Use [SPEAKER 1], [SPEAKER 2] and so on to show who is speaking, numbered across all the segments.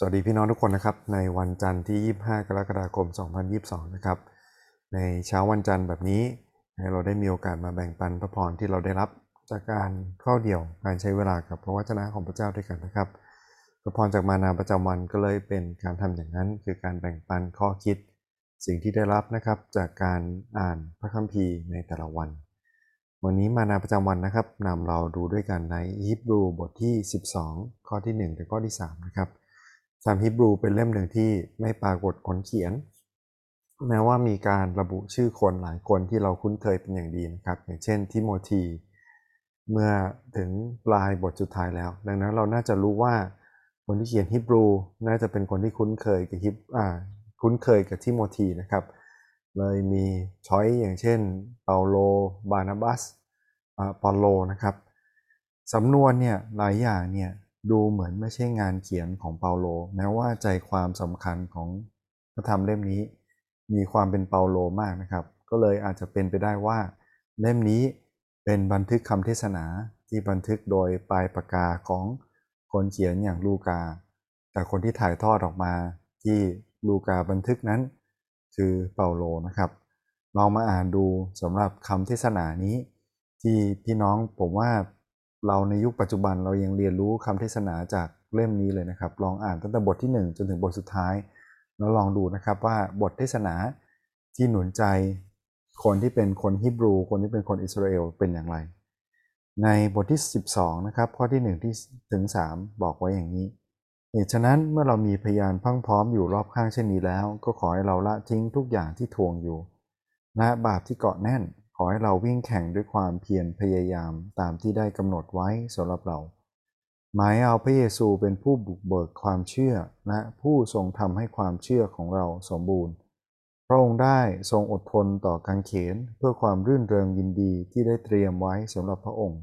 [SPEAKER 1] สวัสดีพี่น้องทุกคนนะครับ ในวันจันทร์ที่ 25 กรกฎาคม 2022 นะครับ ในเช้าวันจันทร์แบบนี้ให้เราได้มีโอกาสมาแบ่งปันพระพรที่เราได้รับจากการเข้าเดี่ยวการใช้เวลากับพระวจนะของพระเจ้าด้วยกันนะครับพระพรจากมานาประจำวันก็เลยเป็นการทำอย่างนั้น คือการแบ่งปันข้อคิด สิ่งที่ได้รับนะครับจากการอ่านพระคัมภีร์ในแต่ละวัน วันนี้มานาประจำวันนะครับนำเราดูด้วยกันในฮีบรูบทที่ 12 ข้อที่ 1 ถึงข้อที่ 3 นะครับ สามฮีบรูเป็นเล่มหนึ่งที่ไม่ปรากฏคนเขียน แม้ว่ามีการระบุชื่อคนหลายคนที่เราคุ้นเคยเป็นอย่างดีนะครับ อย่างเช่นทิโมธีเมื่อถึงปลายบทสุดท้ายแล้ว ดังนั้นเราน่าจะรู้ว่าคนที่เขียนฮีบรู น่าจะเป็นคนที่คุ้นเคยกับฮิบอ่าคุ้นเคยกับทิโมธีนะครับ เลยมีช้อยอย่างเช่นเปาโล บารนาบัสอปอลโลนะครับสำนวนเนี่ยหลายอย่างเนี่ย ดูเหมือนไม่ใช่งานเขียนของเปาโล แม้ว่าใจความสำคัญของพระธรรมเล่มนี้ มีความเป็นเปาโลมากนะครับ ก็เลยอาจจะเป็นไปได้ว่า เล่มนี้เป็นบันทึกคำเทศนาที่บันทึกโดยปลายปากกาของคนเขียนอย่างลูกา แต่คนที่ถ่ายทอดออกมาที่ลูกาบันทึกนั้น คือเปาโลนะครับลองมาอ่านดูสำหรับคำเทศนานี้ ที่พี่น้องผมว่า เราในยุคปัจจุบันเรายังเรียนรู้คำเทศนาจากเล่มนี้เลยนะครับ ลองอ่านตั้งแต่บทที่ 1 จนถึงบทสุดท้าย แล้วลองดูนะครับว่าบทเทศนาที่หนุนใจคนที่เป็นคนฮิบรู คนที่เป็นคนอิสราเอลเป็นอย่างไร ในบทที่ 12 นะครับ ข้อที่1ที่ถึง 3 บอกไว้อย่างนี้เหตุฉะนั้นเมื่อเรามีพยานพังพร้อมอยู่รอบข้างเช่นนี้แล้ว ก็ขอให้เราละทิ้งทุกอย่างที่ทวงอยู่ และบาปที่เกาะแน่น ขอให้เราวิ่งแข่งด้วยความเพียรพยายามตามที่ได้กำหนดไว้สำหรับเรา หมายเอาพระเยซูเป็นผู้บุกเบิกความเชื่อและผู้ทรงทำให้ความเชื่อของเราสมบูรณ์ พระองค์ได้ทรงอดทนต่อการเขนเพื่อความรื่นเริงยินดีที่ได้เตรียมไว้สำหรับพระองค์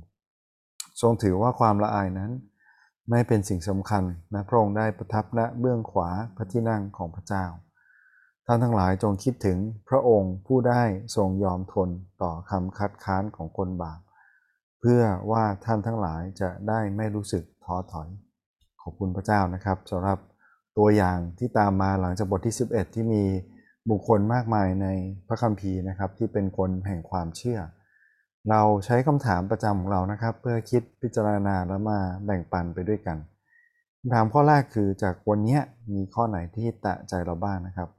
[SPEAKER 1] ทรงถือว่าความละอายนั้น ไม่เป็นสิ่งสำคัญนะพระองค์ได้ประทับณเบื้องขวาพระที่นั่งของพระเจ้า ท่านทั้งหลายจงคิดถึงพระองค์ผู้ได้ทรงยอมทนต่อคำคัดค้านของคนบาปเพื่อว่าท่านทั้งหลายจะได้ไม่รู้สึกท้อถอย ขอบคุณพระเจ้านะครับสำหรับตัวอย่างที่ตามมาหลังจากบทที่ 11 ที่มีบุคคลมากมายในพระคัมภีร์นะครับ ที่เป็นคนแห่งความเชื่อ เราใช้คำถามประจำของเรานะครับ เพื่อคิดพิจารณาแล้วมาแบ่งปันไปด้วยกันคำถามข้อแรกคือจากวันนี้มีข้อไหนที่ตะใจเราบ้างนะครับ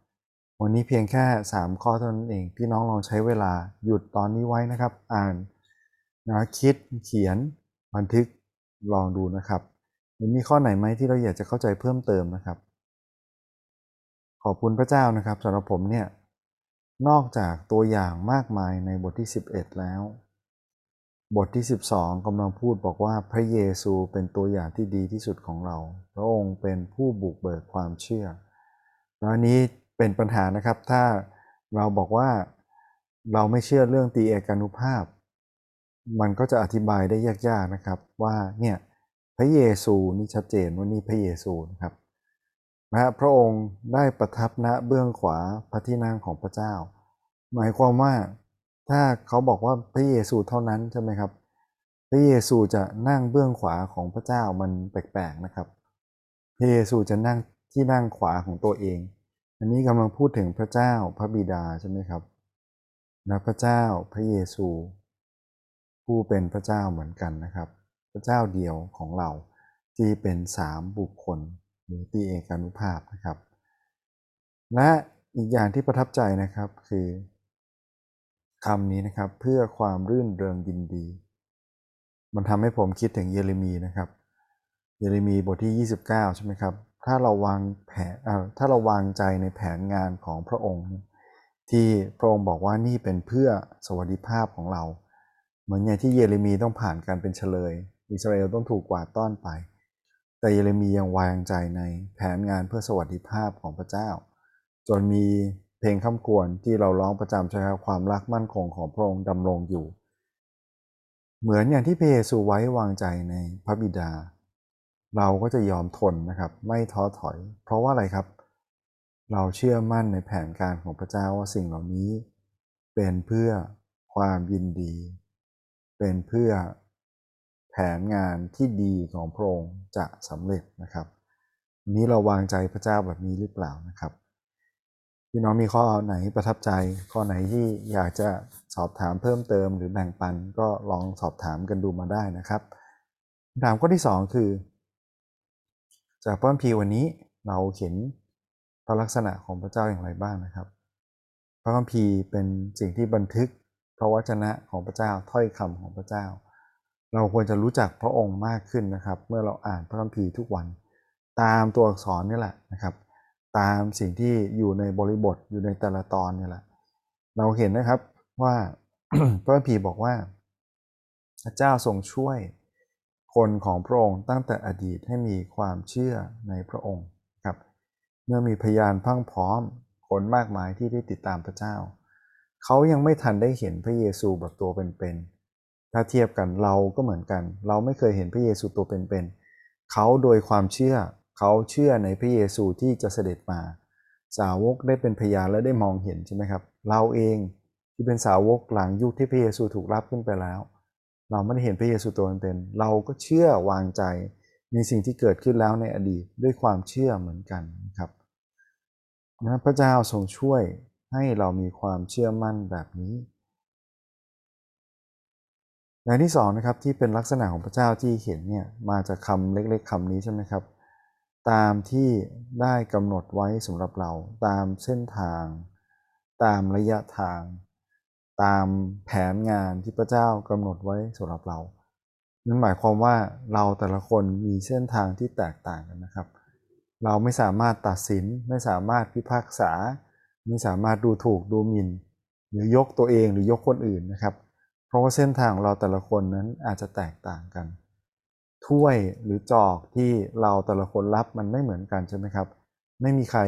[SPEAKER 1] วันนี้เพียงแค่ 3 ข้อเท่านั้นเอง พี่น้องลองใช้เวลาหยุดตอนนี้ไว้นะครับ อ่านนะคิดเขียนบันทึกลองดูนะครับมีข้อไหนไหมที่เราอยากจะเข้าใจเพิ่มเติมนะครับ ขอบคุณพระเจ้านะครับสำหรับผมเนี่ยนอกจากตัวอย่างมากมายในบทที่ 11 แล้ว บทที่ 12กำลังพูดบอกว่าพระเยซูเป็นตัวอย่างที่ดีที่สุดของเรา พระองค์เป็นผู้บุกเบิกความเชื่อ แล้วนี้ เป็นปัญหานะครับ ถ้าเราบอกว่าเราไม่เชื่อเรื่องตีเอกานุภาพ มันก็จะอธิบายได้ยากๆนะครับ ว่าเนี่ยพระเยซูนี่ชัดเจนว่านี่พระเยซูนะครับนะพระองค์ได้ประทับณเบื้องขวาพระที่นั่งของพระเจ้า หมายความว่าถ้าเขาบอกว่าพระเยซูเท่านั้นใช่ไหมครับ พระเยซูจะนั่งเบื้องขวาของพระเจ้ามันแปลกๆนะครับ พระเยซูจะนั่งที่นั่งขวาของตัวเอง อันนี้กำลังพูดถึงพระเจ้าพระบิดาใช่ไหมครับนะพระเจ้าพระเยซู ผู้เป็นพระเจ้าเหมือนกันนะครับ พระเจ้าเดียวของเราที่เป็นสามบุคคลหรือตีเอกานุภาพนะครับ และอีกอย่างที่ประทับใจนะครับคือคำนี้นะครับเพื่อความรื่นเริงยินดี มันทำให้ผมคิดถึงเยเรมีนะครับ เยเรมีบทที่ 29 ใช่ไหมครับ ถ้าเราวางแผนถ้าเราวางใจในแผนงานของพระองค์ ที่พระองค์บอกว่านี่เป็นเพื่อสวัสดิภาพของเรา เหมือนอย่างที่เยเรมีต้องผ่านการเป็นเฉลย อิสราเอลต้องถูกกวาดต้อนไป แต่เยเรมียังวางใจในแผนงานเพื่อสวัสดิภาพของพระเจ้า จนมีเพลงคำควรที่เราร้องประจำใช่ครับความรักมั่นคงของพระองค์ดำรงอยู่ เหมือนอย่างที่พระเยซูไว้วางใจในพระบิดา เราก็จะยอมทนนะครับ ไม่ท้อถอย เพราะว่าอะไรครับ เราเชื่อมั่นในแผนการของพระเจ้าว่าสิ่งเหล่านี้ เป็นเพื่อความยินดี เป็นเพื่อแผนงานที่ดีของพระองค์จะสำเร็จนะครับนนี้เราวางใจพระเจ้าแบบนี้หรือเปล่านะครับพี่น้องมีข้อไหนประทับใจ ข้อไหนที่อยากจะสอบถามเพิ่มเติมหรือแบ่งปันก็ลองสอบถามกันดูมาได้นะครับคำถามข้อที่สองคือ จากพระคัมภีร์วันนี้เราเห็นพระลักษณะของพระเจ้าอย่างไรบ้างนะครับ พระคัมภีร์เป็นสิ่งที่บันทึกพระวจนะของพระเจ้าถ้อยคำของพระเจ้า เราควรจะรู้จักพระองค์มากขึ้นนะครับ เมื่อเราอ่านพระคัมภีร์ทุกวัน ตามตัวอักษรนี่แหละนะครับ ตามสิ่งที่อยู่ในบริบทอยู่ในแต่ละตอนนี่แหละ เราเห็นนะครับว่าพระคัมภีร์บอกว่า พระเจ้าทรงช่วย คนของพระองค์ตั้งแต่อดีตให้มีความเชื่อในพระองค์ครับเมื่อมีพยานพังพร้อมคนมากมายที่ได้ติดตามพระเจ้า เขายังไม่ทันได้เห็นพระเยซูแบบตัวเป็นๆถ้าเทียบกันเราก็เหมือนกัน เราไม่เคยเห็นพระเยซูตัวเป็นๆเขาโดยความเชื่อเขาเชื่อในพระเยซูที่จะเสด็จมา สาวกได้เป็นพยานและได้มองเห็นใช่ไหมครับ เราเองที่เป็นสาวกหลังยุคที่พระเยซูถูกรับขึ้นไปแล้ว เราไม่ได้เห็นพระเยซูตัวเป็นเราก็เชื่อวางใจในสิ่งที่เกิดขึ้นแล้วในอดีตด้วยความเชื่อเหมือนกันนะครับนะพระเจ้าทรงช่วยให้เรามีความเชื่อมั่นแบบนี้อย่างที่สองนะครับที่เป็นลักษณะของพระเจ้าที่เห็นเนี่ยมาจากคำเล็กๆคำนี้ใช่ไหมครับ ตามที่ได้กำหนดไว้สำหรับเรา ตามเส้นทาง ตามระยะทาง ตามแผนงานที่พระเจ้ากำหนดไว้สำหรับเรา นั่นหมายความว่าเราแต่ละคนมีเส้นทางที่แตกต่างกันนะครับ เราไม่สามารถตัดสิน ไม่สามารถพิพากษา ไม่สามารถดูถูกดูหมิ่น หรือยกตัวเองหรือยกคนอื่นนะครับ เพราะว่าเส้นทางของเราแต่ละคนนั้นอาจจะแตกต่างกัน ถ้วยหรือจอกที่เราแต่ละคนรับมันไม่เหมือนกันใช่ไหมครับ ไม่มีใคร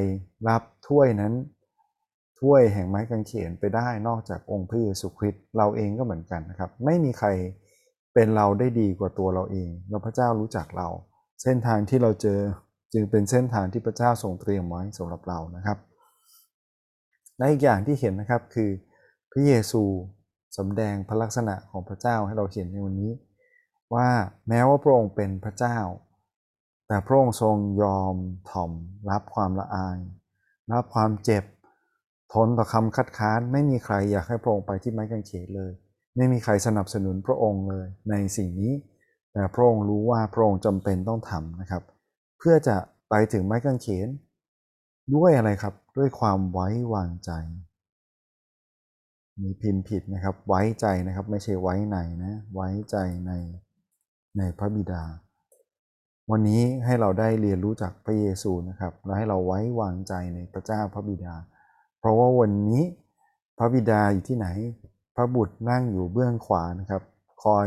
[SPEAKER 1] รับถ้วยนั้น ถ้วยแห่งไม้กางเขนไปได้นอกจากองค์พระเยซูคริสต์เราเองก็เหมือนกันนะครับ ไม่มีใครเป็นเราได้ดีกว่าตัวเราเอง แล้วพระเจ้ารู้จักเรา เส้นทางที่เราเจอจึงเป็นเส้นทางที่พระเจ้าทรงเตรียมไว้สำหรับเรานะครับและอีกอย่างที่เห็นนะครับคือพระเยซูสำแดงพระลักษณะของพระเจ้าให้เราเห็นในวันนี้ ว่าแม้ว่าพระองค์เป็นพระเจ้า แต่พระองค์ทรงยอมถ่อม รับความละอาย รับความเจ็บ ทนต่อคำคัดค้านไม่มีใครอยากให้พระองค์ไปที่ไม้กางเขนเลย ไม่มีใครสนับสนุนพระองค์เลย ในสิ่งนี้ แต่พระองค์รู้ว่าพระองค์จำเป็นต้องทำนะครับ เพื่อจะไปถึงไม้กางเขน ด้วยอะไรครับด้วยความไว้วางใจ มีพิมพ์ผิดนะครับ ไว้ใจนะครับ ไม่ใช่ไว้ในนะไว้ใจในในพระบิดา วันนี้ให้เราได้เรียนรู้จากพระเยซูนะครับ และให้เราไว้วางใจในพระเจ้าพระบิดา เพราะว่าวันนี้พระบิดาอยู่ที่ไหน พระบุตรนั่งอยู่เบื้องขวานะครับ คอย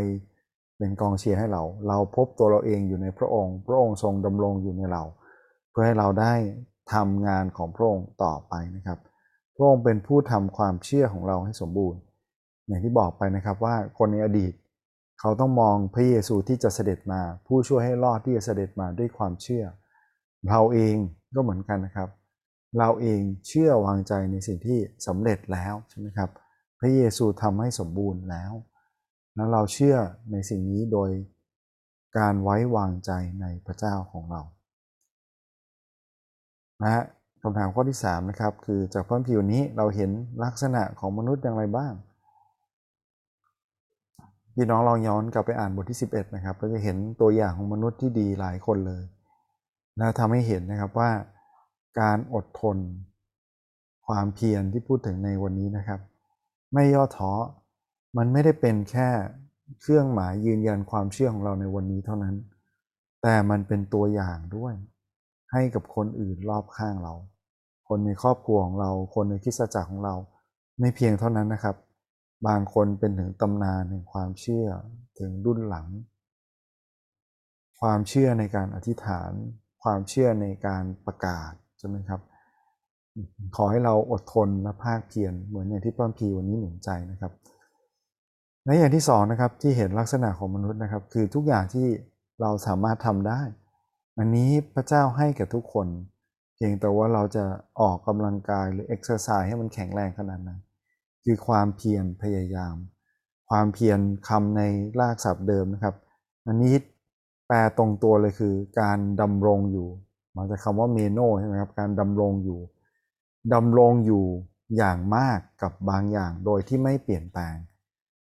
[SPEAKER 1] เป็นกองเชียร์ให้เรา เราพบตัวเราเองอยู่ในพระองค์ พระองค์ทรงดำรงอยู่ในเรา เพื่อให้เราได้ทำงานของพระองค์ต่อไปนะครับ พระองค์เป็นผู้ทำความเชื่อของเราให้สมบูรณ์ อย่างที่บอกไปนะครับว่าคนในอดีต เขาต้องมองพระเยซูที่จะเสด็จมา ผู้ช่วยให้รอดที่จะเสด็จมาด้วยความเชื่อ เราเองก็เหมือนกันนะครับ เราเองเชื่อวางใจในสิ่งที่สำเร็จแล้วใช่ไหมครับ พระเยซูทำให้สมบูรณ์แล้ว แล้วเราเชื่อในสิ่งนี้โดยการไว้วางใจในพระเจ้าของเรานะฮะคำถามข้อที่3นะครับคือจากพระคัมภีร์นี้เราเห็นลักษณะของมนุษย์อย่างไรบ้างพี่น้องลองย้อนกลับไปอ่านบทที่ 11นะครับเราจะเห็นตัวอย่างของมนุษย์ที่ดีหลายคนเลยนะทำให้เห็นนะครับว่า การอดทน ความเพียรที่พูดถึงในวันนี้นะครับ ไม่ย่อท้อมันไม่ได้เป็นแค่เครื่องหมายยืนยันความเชื่อของเราในวันนี้เท่านั้น แต่มันเป็นตัวอย่างด้วย ให้กับคนอื่นรอบข้างเรา คนในครอบครัวของเรา คนในคริสตจักรของเรา ไม่เพียงเท่านั้นนะครับ บางคนเป็นถึงตำนานแห่งความเชื่อถึงรุ่นหลัง ความเชื่อในการอธิษฐาน ความเชื่อในการประกาศ ใช่ไหมครับ ขอให้เราอดทนและพากเพียรเหมือนอย่างที่พระคัมภีร์วันนี้หนุนใจนะครับและอย่างที่สองนะครับที่เห็นลักษณะของมนุษย์นะครับ คือทุกอย่างที่เราสามารถทำได้ อันนี้พระเจ้าให้กับทุกคน เพียงแต่ว่าเราจะออกกำลังกายหรือเอ็กซ์ไซส์ให้มันแข็งแรงขนาดนั้นคือความเพียรพยายาม ความเพียรคำในรากศัพท์เดิมนะครับ อันนี้แปลตรงตัวเลยคือการดำรงอยู่ มาจากคำว่าเมโนใช่ไหมครับการดำรงอยู่ดำรงอยู่อย่างมากกับบางอย่างโดยที่ไม่เปลี่ยนแปลง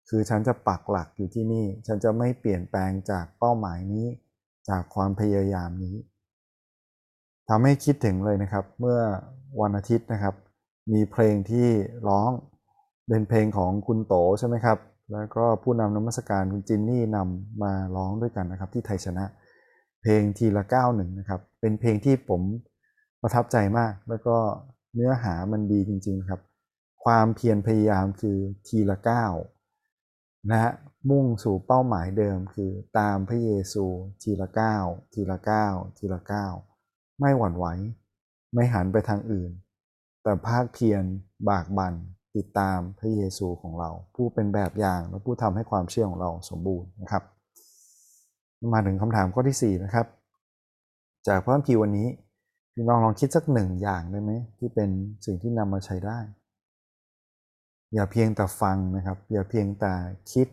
[SPEAKER 1] คือฉันจะปักหลักอยู่ที่นี่ ฉันจะไม่เปลี่ยนแปลงจากเป้าหมายนี้ จากความพยายามนี้ทำให้คิดถึงเลยนะครับ เมื่อวันอาทิตย์นะครับ มีเพลงที่ร้องเป็นเพลงของคุณโตใช่ไหมครับ แล้วก็ผู้นำนมัสการคุณจินนี่นำมาร้องด้วยกันนะครับที่ไทยชนะ เพลงทีละก้าวหนึ่งนะครับ เป็นเพลงที่ผมประทับใจมาก แล้วก็เนื้อหามันดีจริง ๆครับ ความเพียรพยายามคือทีละก้าวนะฮะมุ่งสู่เป้าหมายเดิมคือตามพระเยซูทีละก้าวทีละก้าวทีละก้าวไม่หวั่นไหว ไม่หันไปทางอื่น แต่ภาคเพียรบากบั่นติดตามพระเยซูของเรา ผู้เป็นแบบอย่างและผู้ทำให้ความเชื่อของเราสมบูรณ์นะครับ มาถึงคำถามข้อที่ 4 นะครับ จากพระคัมภีร์วันนี้พี่น้องลองคิดสักหนึ่งอย่างได้ไหมที่เป็นสิ่งที่นำมาใช้ได้ อย่าเพียงแต่ฟังนะครับ อย่าเพียงแต่คิด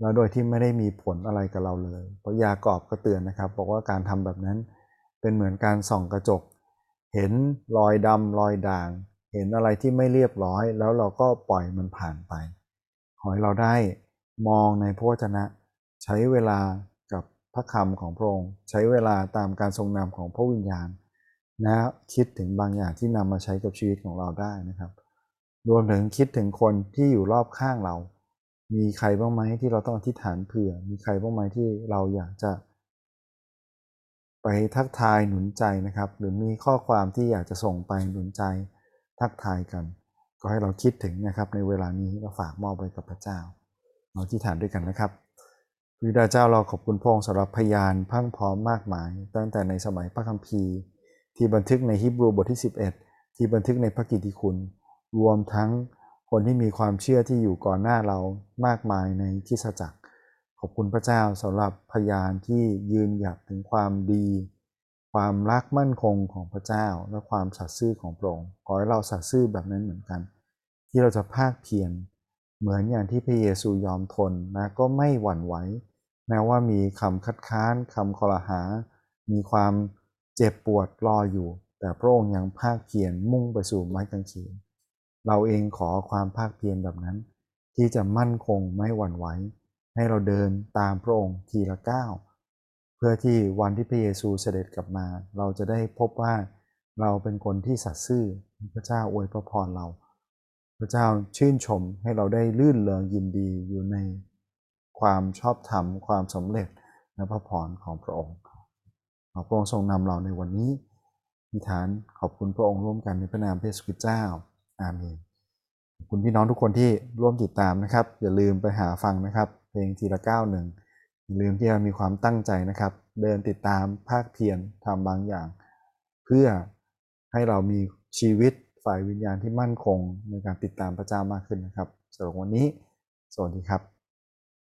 [SPEAKER 1] แล้วโดยที่ไม่ได้มีผลอะไรกับเราเลย เพราะยากอบก็เตือนนะครับ บอกว่าการทำแบบนั้นเป็นเหมือนการส่องกระจก เห็นรอยดำรอยด่าง เห็นอะไรที่ไม่เรียบร้อย แล้วเราก็ปล่อยมันผ่านไป ขอให้เราได้มองในพระวจนะ ใช้เวลา พระคำของพระองค์ใช้เวลาตามการทรงนำของพระวิญญาณนะคิดถึงบางอย่างที่นำมาใช้กับชีวิตของเราได้นะครับ รวมถึงคิดถึงคนที่อยู่รอบข้างเรา มีใครบ้างไหมที่เราต้องอธิษฐานเผื่อ มีใครบ้างไหมที่เราอยากจะ ไปทักทายหนุนใจนะครับ หรือมีข้อความที่อยากจะส่งไปหนุนใจทักทายกัน ก็ให้เราคิดถึงนะครับในเวลานี้เราฝากมอบไว้กับพระเจ้า เราอธิฐานด้วยกันนะครับ พระบิดาเจ้าเราขอบคุณพระองค์สำหรับพยานพังพร้อมมากมาย ตั้งแต่ในสมัยพระคัมภีร์ ที่บันทึกในฮิบรูบทที่ 11 ที่บันทึกในพระกิตติคุณ รวมทั้งคนที่มีความเชื่อที่อยู่ก่อนหน้าเรามากมายในคริสตจักร ขอบคุณพระเจ้าสำหรับพยานที่ยืนหยัดถึงความดี ความรักมั่นคงของพระเจ้าและความสัตย์ซื่อของพระองค์ขอให้เราสัตย์ซื่อแบบนั้นเหมือนกัน ที่เราจะภาคเพียร เหมือนอย่างที่พระเยซูยอมทนนะก็ไม่หวั่นไหวแม้ว่ามีคำคัดค้านคำคอรหา มีความเจ็บปวดรออยู่ แต่พระองค์ยังภาคเพียรมุ่งไปสู่ไม้กางเขนเราเองขอความภาคเพียรแบบนั้น ที่จะมั่นคงไม่หวั่นไหวให้เราเดินตามพระองค์ทีละก้าวเพื่อที่วันที่พระเยซูเสด็จกลับมา เราจะได้พบว่าเราเป็นคนที่สัตย์ซื่อพระเจ้าอวยพระพรเรา พระเจ้าชื่นชมให้เราได้ลื่นเริงยินดีอยู่ในความชอบธรรมความสำเร็จและพระพรของพระองค์ขอพระองค์ทรงนำเราในวันนี้มีฐานขอบคุณพระองค์ร่วมกันในพระนามพระเยซูคริสต์เจ้า อาเมนขอบคุณพี่น้องทุกคนที่ร่วมติดตามนะครับ อย่าลืมไปหาฟังนะครับ เพลงทีละก้าวหนึ่งอย่าลืมที่จะมีความตั้งใจนะครับ เดินติดตามภาคเพียรทำบางอย่าง เพื่อให้เรามีชีวิต ฝ่ายวิญญาณที่มั่นคงในการติดตามพระเจ้ามากขึ้นนะครับสำหรับวันนี้ สวัสดีครับ